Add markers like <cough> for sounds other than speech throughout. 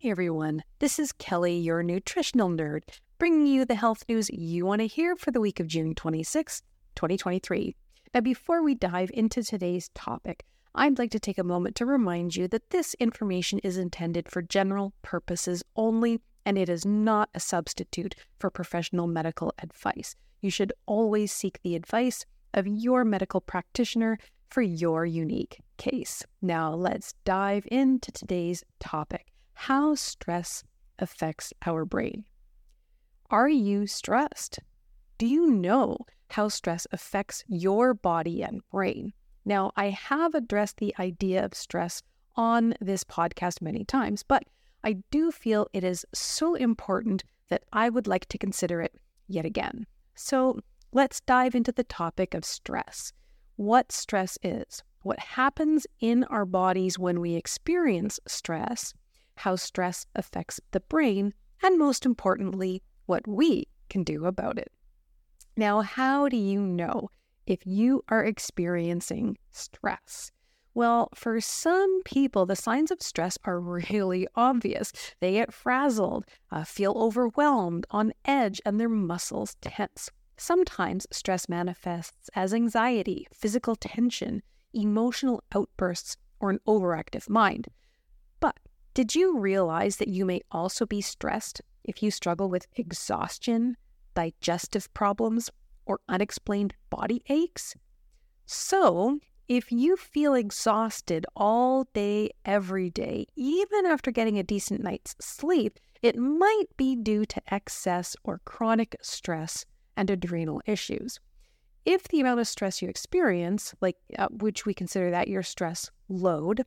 Hey everyone, this is Kelly, your nutritional nerd, bringing you the health news you want to hear for the week of June 26, 2023. Now, before we dive into today's topic, I'd like to take a moment to remind you that this information is intended for general purposes only, and it is not a substitute for professional medical advice. You should always seek the advice of your medical practitioner for your unique case. Now, let's dive into today's topic how stress affects our brain. Are you stressed? Do you know how stress affects your body and brain? Now, I have addressed the idea of stress on this podcast many times, but I do feel it is so important that I would like to consider it yet again. So let's dive into the topic of stress. What stress is, what happens in our bodies when we experience stress, how stress affects the brain, and most importantly, what we can do about it. Now, how do you know if you are experiencing stress? Well, for some people, the signs of stress are <laughs> really obvious. They get frazzled, uh, feel overwhelmed, on edge, and their muscles tense. Sometimes stress manifests as anxiety, physical tension, emotional outbursts, or an overactive mind. Did you realize that you may also be stressed if you struggle with exhaustion, digestive problems, or unexplained body aches? So, if you feel exhausted all day, every day, even after getting a decent night's sleep, it might be due to excess or chronic stress and adrenal issues. If the amount of stress you experience, like uh, which we consider that your stress load,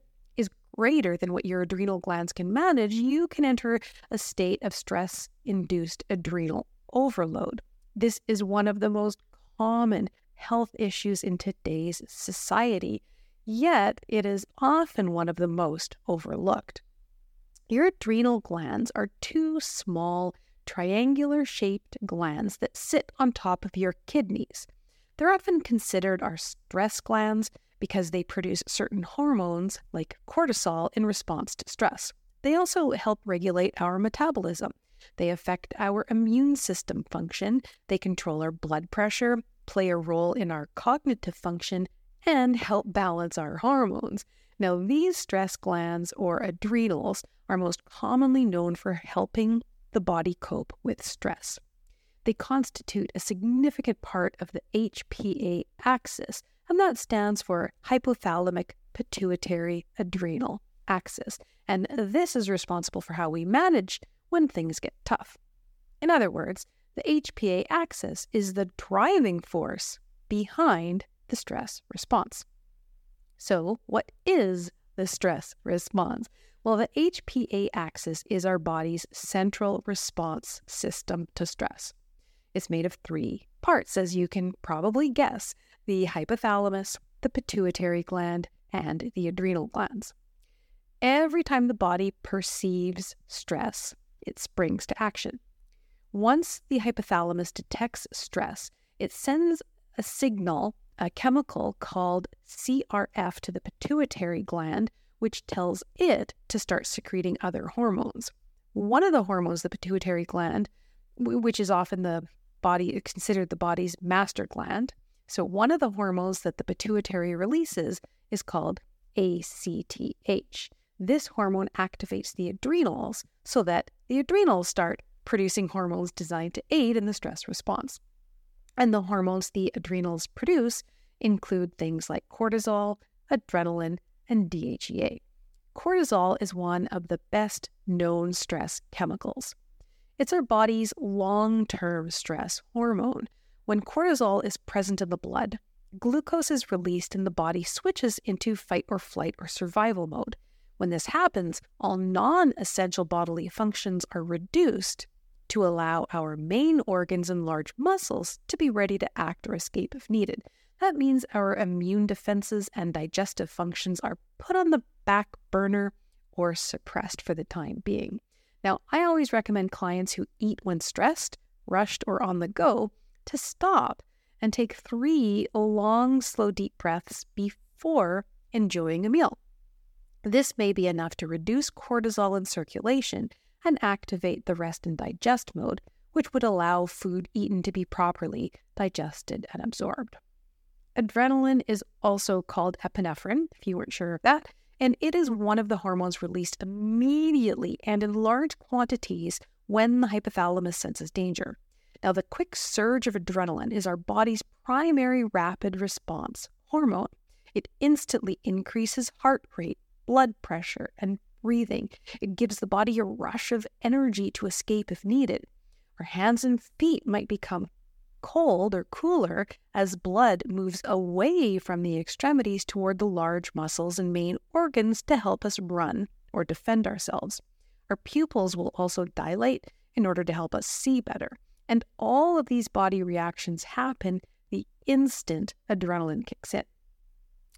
greater than what your adrenal glands can manage, you can enter a state of stress induced adrenal overload. This is one of the most common health issues in today's society, yet it is often one of the most overlooked. Your adrenal glands are two small, triangular shaped glands that sit on top of your kidneys. They're often considered our stress glands because they produce certain hormones like cortisol in response to stress. They also help regulate our metabolism. They affect our immune system function, they control our blood pressure, play a role in our cognitive function, and help balance our hormones. Now, these stress glands or adrenals are most commonly known for helping the body cope with stress. They constitute a significant part of the HPA axis, and that stands for hypothalamic pituitary adrenal axis. And this is responsible for how we manage when things get tough. In other words, the HPA axis is the driving force behind the stress response. So, what is the stress response? Well, the HPA axis is our body's central response system to stress. It's made of three parts, as you can probably guess the hypothalamus, the pituitary gland, and the adrenal glands. Every time the body perceives stress, it springs to action. Once the hypothalamus detects stress, it sends a signal, a chemical called CRF, to the pituitary gland, which tells it to start secreting other hormones. One of the hormones, the pituitary gland, which is often the body considered the body's master gland, so, one of the hormones that the pituitary releases is called ACTH. This hormone activates the adrenals so that the adrenals start producing hormones designed to aid in the stress response. And the hormones the adrenals produce include things like cortisol, adrenaline, and DHEA. Cortisol is one of the best known stress chemicals. It's our body's long term stress hormone when cortisol is present in the blood, glucose is released and the body switches into fight or flight or survival mode. When this happens, all non essential bodily functions are reduced to allow our main organs and large muscles to be ready to act or escape if needed. That means our immune defenses and digestive functions are put on the back burner or suppressed for the time being. Now, I always recommend clients who eat when stressed, rushed, or on the go to stop and take three long, slow, deep breaths before enjoying a meal. This may be enough to reduce cortisol in circulation and activate the rest and digest mode, which would allow food eaten to be properly digested and absorbed. Adrenaline is also called epinephrine, if you weren't sure of that, and it is one of the hormones released immediately and in large quantities when the hypothalamus senses danger. Now, the quick surge of adrenaline is our body's primary rapid response hormone. It instantly increases heart rate, blood pressure, and breathing. It gives the body a rush of energy to escape if needed. Our hands and feet might become cold or cooler as blood moves away from the extremities toward the large muscles and main organs to help us run or defend ourselves. Our pupils will also dilate in order to help us see better. And all of these body reactions happen the instant adrenaline kicks in.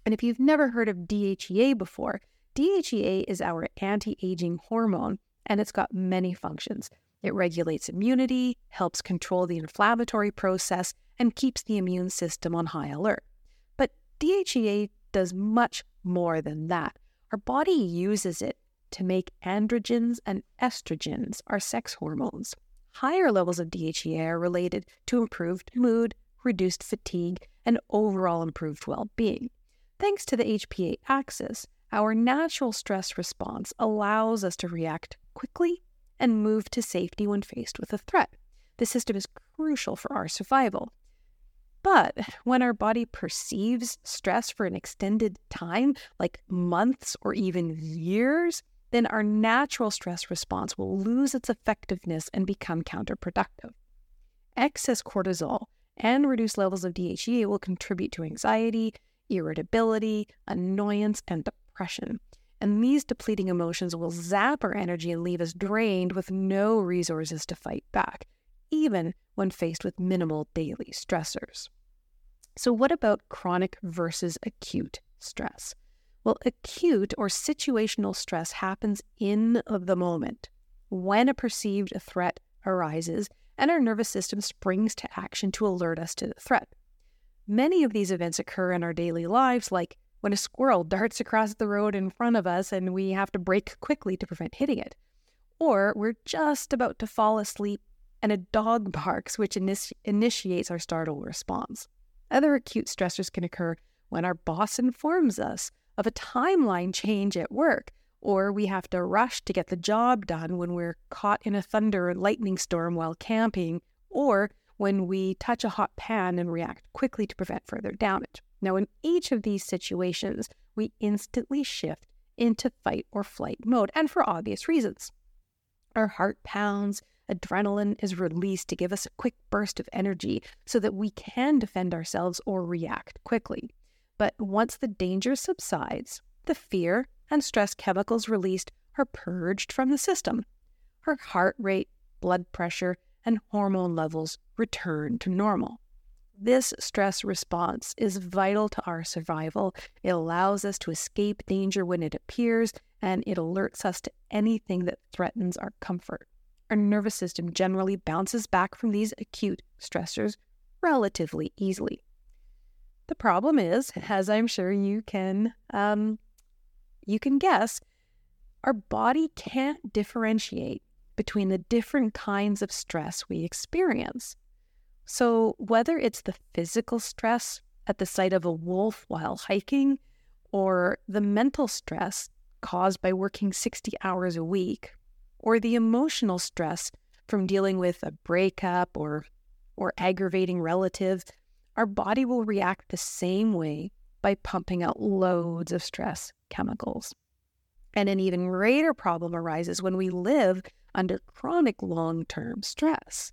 And if you've never heard of DHEA before, DHEA is our anti aging hormone, and it's got many functions. It regulates immunity, helps control the inflammatory process, and keeps the immune system on high alert. But DHEA does much more than that. Our body uses it to make androgens and estrogens, our sex hormones. Higher levels of DHEA are related to improved mood, reduced fatigue, and overall improved well being. Thanks to the HPA axis, our natural stress response allows us to react quickly and move to safety when faced with a threat. The system is crucial for our survival. But when our body perceives stress for an extended time, like months or even years, then our natural stress response will lose its effectiveness and become counterproductive. Excess cortisol and reduced levels of DHEA will contribute to anxiety, irritability, annoyance, and depression. And these depleting emotions will zap our energy and leave us drained with no resources to fight back, even when faced with minimal daily stressors. So, what about chronic versus acute stress? Well, acute or situational stress happens in the moment when a perceived threat arises and our nervous system springs to action to alert us to the threat. Many of these events occur in our daily lives, like when a squirrel darts across the road in front of us and we have to brake quickly to prevent hitting it. Or we're just about to fall asleep and a dog <laughs> barks, which initi- initiates our startle response. Other acute stressors can occur when our boss informs us of a timeline change at work, or we have to rush to get the job done when we're caught in a thunder or lightning storm while camping, or when we touch a hot pan and react quickly to prevent further damage. Now, in each of these situations, we instantly shift into fight or flight mode, and for obvious reasons. Our heart pounds, adrenaline is released to give us a quick burst of energy so that we can defend ourselves or react quickly. But once the danger subsides, the fear and stress chemicals released are purged from the system. Her heart rate, blood pressure, and hormone levels return to normal. This stress response is vital to our survival. It allows us to escape danger when it appears, and it alerts us to anything that threatens our comfort. Our nervous system generally bounces back from these acute stressors relatively easily. The problem is, as I'm sure you can um, you can guess, our body can't differentiate between the different kinds of stress we experience. So, whether it's the physical stress at the sight of a wolf while hiking, or the mental stress caused by working 60 hours a week, or the emotional stress from dealing with a breakup or, or aggravating relative, our body will react the same way by pumping out loads of stress chemicals. And an even greater problem arises when we live under chronic long term stress.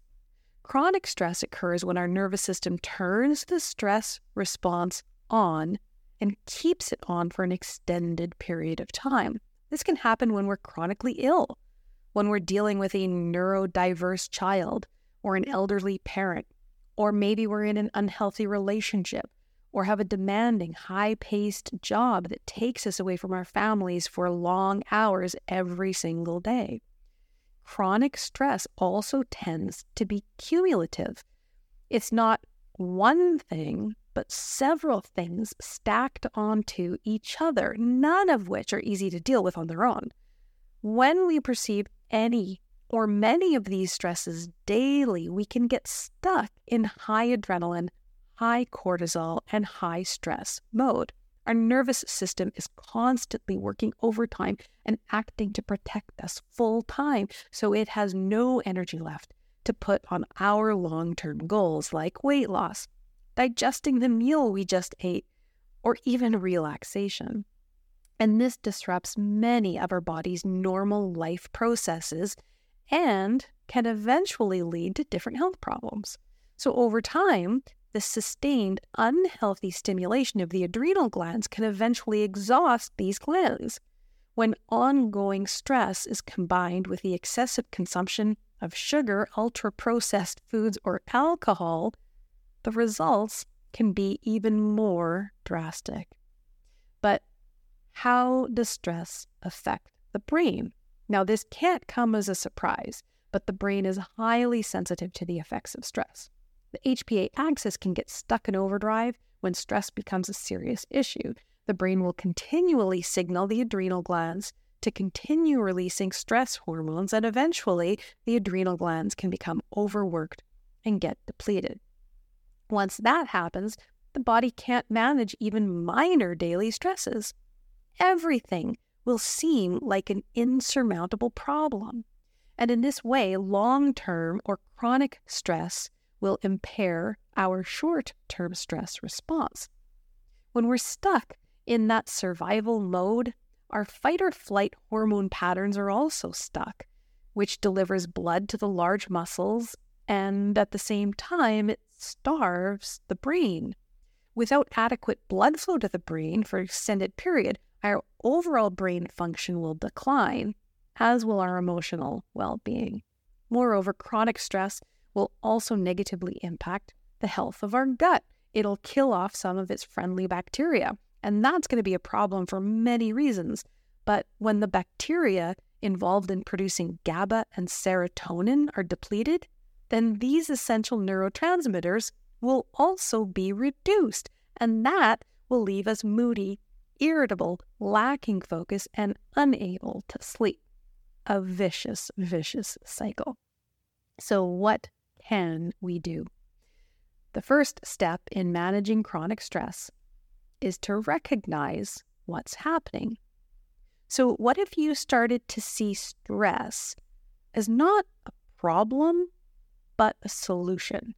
Chronic stress occurs when our nervous system turns the stress response on and keeps it on for an extended period of time. This can happen when we're chronically ill, when we're dealing with a neurodiverse child or an elderly parent, or maybe we're in an unhealthy relationship or have a demanding, high paced job that takes us away from our families for long hours every single day chronic stress also tends to be cumulative. It's not one thing but several things stacked onto each other, none of which are easy to deal with on their own. When we perceive any or many of these stresses daily, we can get stuck in high adrenaline, high cortisol, and high stress mode. Our nervous system is constantly working overtime and acting to protect us full time, so it has no energy left to put on our long term goals like weight loss, digesting the meal we just ate, or even relaxation. And this disrupts many of our body's normal life processes and can eventually lead to different health problems. So, over time, the sustained unhealthy stimulation of the adrenal glands can eventually exhaust these glands. When ongoing stress is combined with the excessive consumption of sugar, ultra processed foods, or alcohol, the results can be even more drastic. But how does stress affect the brain? Now, this can't come as a surprise, but the brain is highly sensitive to the effects of stress. The HPA axis can get stuck in overdrive when stress becomes a serious issue. The brain will continually signal the adrenal glands to continue releasing stress hormones, and eventually the adrenal glands can become overworked and get depleted. Once that happens, the body can't manage even minor daily stresses. Everything will seem like an insurmountable problem. And in this way, long term or chronic stress will impair our short term stress response. When we're stuck in that survival mode, our fight or flight hormone patterns are also stuck, which delivers blood to the large muscles and at the same time it starves the brain. Without adequate blood flow to the brain for an extended period, our overall brain function will decline, as will our emotional well being. Moreover, chronic stress will also negatively impact the health of our gut. It'll kill off some of its friendly bacteria, and that's going to be a problem for many reasons. But when the bacteria involved in producing GABA and serotonin are depleted, then these essential neurotransmitters will also be reduced, and that will leave us moody irritable, lacking focus, and unable to sleep. A vicious, vicious cycle. So, what can we do? The first step in managing chronic stress is to recognize what's happening. So, what if you started to see stress as not a problem, but a solution?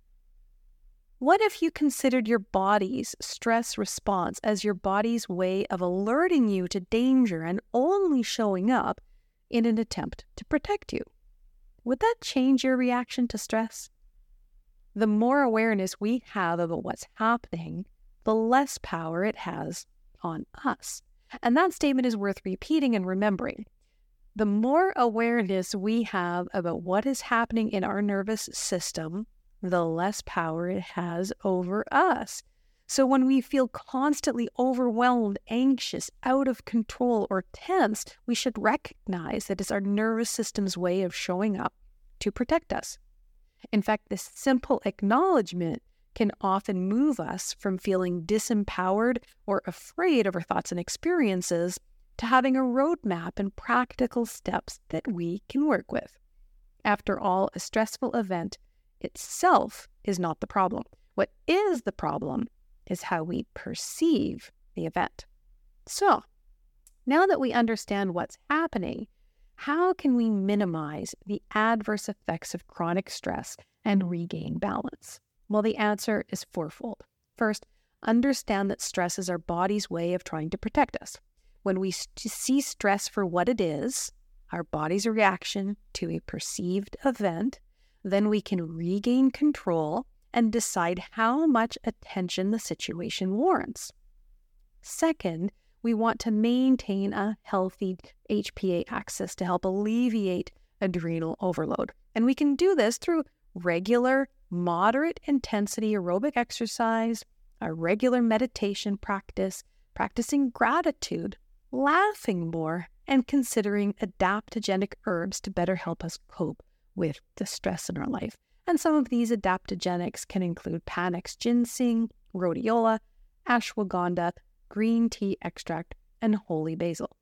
What if you considered your body's stress response as your body's way of alerting you to danger and only showing up in an attempt to protect you? Would that change your reaction to stress? The more awareness we have about what's happening, the less power it has on us. And that statement is worth repeating and remembering. The more awareness we have about what is happening in our nervous system, the less power it has over us. So when we feel constantly overwhelmed, anxious, out of control, or tense, we should recognize that it's our nervous system's way of showing up to protect us. In fact, this simple acknowledgement can often move us from feeling disempowered or afraid of our thoughts and experiences to having a roadmap and practical steps that we can work with. After all, a stressful event itself is not the problem. What is the problem is how we perceive the event. So, now that we understand what's happening, how can we minimize the adverse effects of chronic stress and regain balance? Well, the answer is fourfold. First, understand that stress is our body's way of trying to protect us. When we see stress for what it is, our body's reaction to a perceived event, then we can regain control and decide how much attention the situation warrants. Second, we want to maintain a healthy HPA axis to help alleviate adrenal overload. And we can do this through regular, moderate intensity aerobic exercise, a regular meditation practice, practicing gratitude, laughing more, and considering adaptogenic herbs to better help us cope with the stress in our life. And some of these adaptogenics can include Panax ginseng, rhodiola, ashwagandha, green tea extract, and holy basil.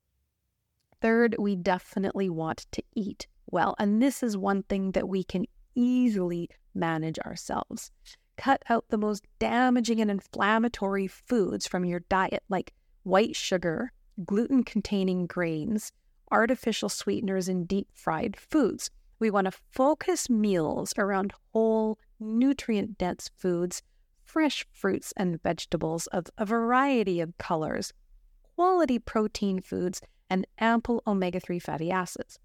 Third, we definitely want to eat well. And this is one thing that we can easily manage ourselves. Cut out the most damaging and inflammatory foods from your diet, like white sugar, gluten containing grains, artificial sweeteners, and deep fried foods. We want to focus meals around whole, nutrient dense foods, fresh fruits and vegetables of a variety of colors, quality protein foods, and ample omega 3 fatty acids.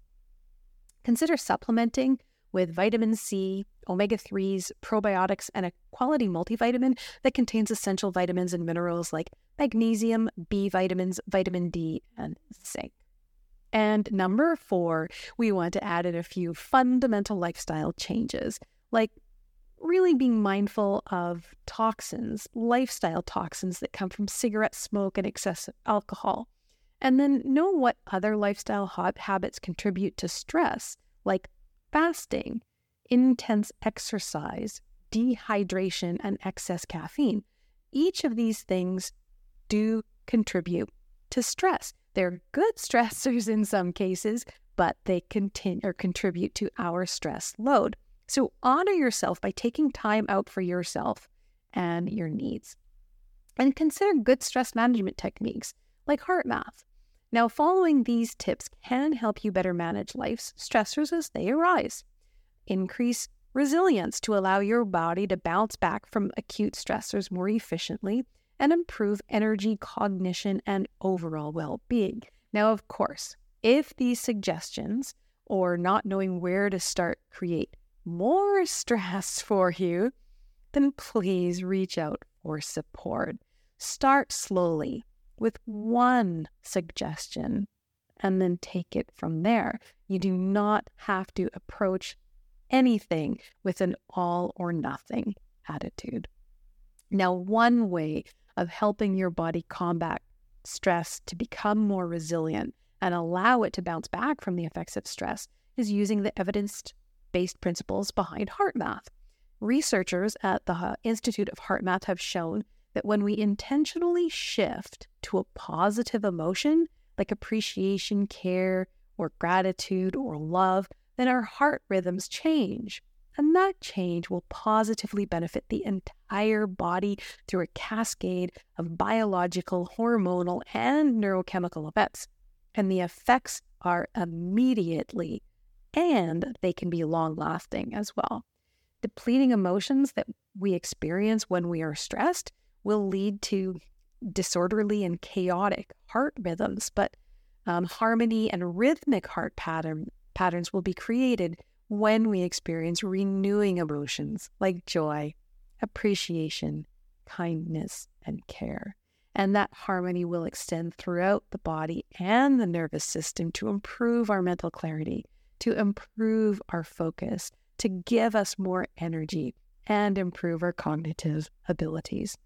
Consider supplementing with vitamin C, omega 3s, probiotics, and a quality multivitamin that contains essential vitamins and minerals like magnesium, B vitamins, vitamin D, and zinc. And number four, we want to add in a few fundamental lifestyle changes, like really being mindful of toxins, lifestyle toxins that come from cigarette smoke and excessive alcohol. And then know what other lifestyle habits contribute to stress, like fasting, intense exercise, dehydration, and excess caffeine. Each of these things do contribute to stress. They're good stressors in some cases, but they continue or contribute to our stress load. So honor yourself by taking time out for yourself and your needs. And consider good stress management techniques like HeartMath. Now, following these tips can help you better manage life's stressors as they arise. Increase resilience to allow your body to bounce back from acute stressors more efficiently and improve energy, cognition, and overall well being. Now, of course, if these suggestions or not knowing where to start create more stress <laughs> for you, then please reach out for support. Start slowly with one suggestion and then take it from there. You do not have to approach anything with an all or nothing attitude. Now, one way of helping your body combat stress to become more resilient and allow it to bounce back from the effects of stress is using the evidence based principles behind HeartMath. Researchers at the Institute of HeartMath have shown that when we intentionally shift to a positive emotion like appreciation, care, or gratitude or love, then our heart rhythms change. And that change will positively benefit the entire body through a cascade of biological, hormonal, and neurochemical events. And the effects are immediately and they can be long lasting as well. Depleting emotions that we experience when we are stressed will lead to disorderly and chaotic heart rhythms, but um, harmony and rhythmic heart pattern, patterns will be created when we experience renewing emotions like joy, appreciation, kindness, and care. And that harmony will extend throughout the body and the nervous system to improve our mental clarity, to improve our focus, to give us more energy, and improve our cognitive abilities.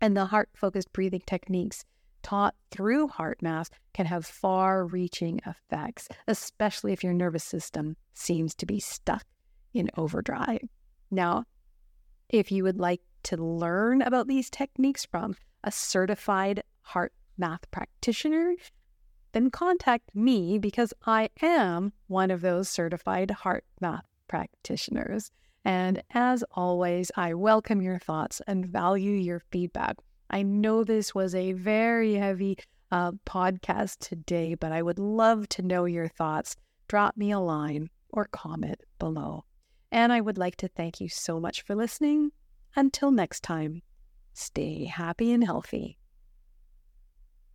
And the heart focused breathing techniques taught through heart HeartMath can have far reaching effects, especially if your nervous system seems to be stuck in overdrive. Now, if you would like to learn about these techniques from a certified heart math practitioner, then contact me because I am one of those certified heart math practitioners. And as always, I welcome your thoughts and value your feedback. I know this was a very heavy uh, podcast today, but I would love to know your thoughts. Drop me a line or comment below. And I would like to thank you so much for listening. Until next time, stay happy and healthy.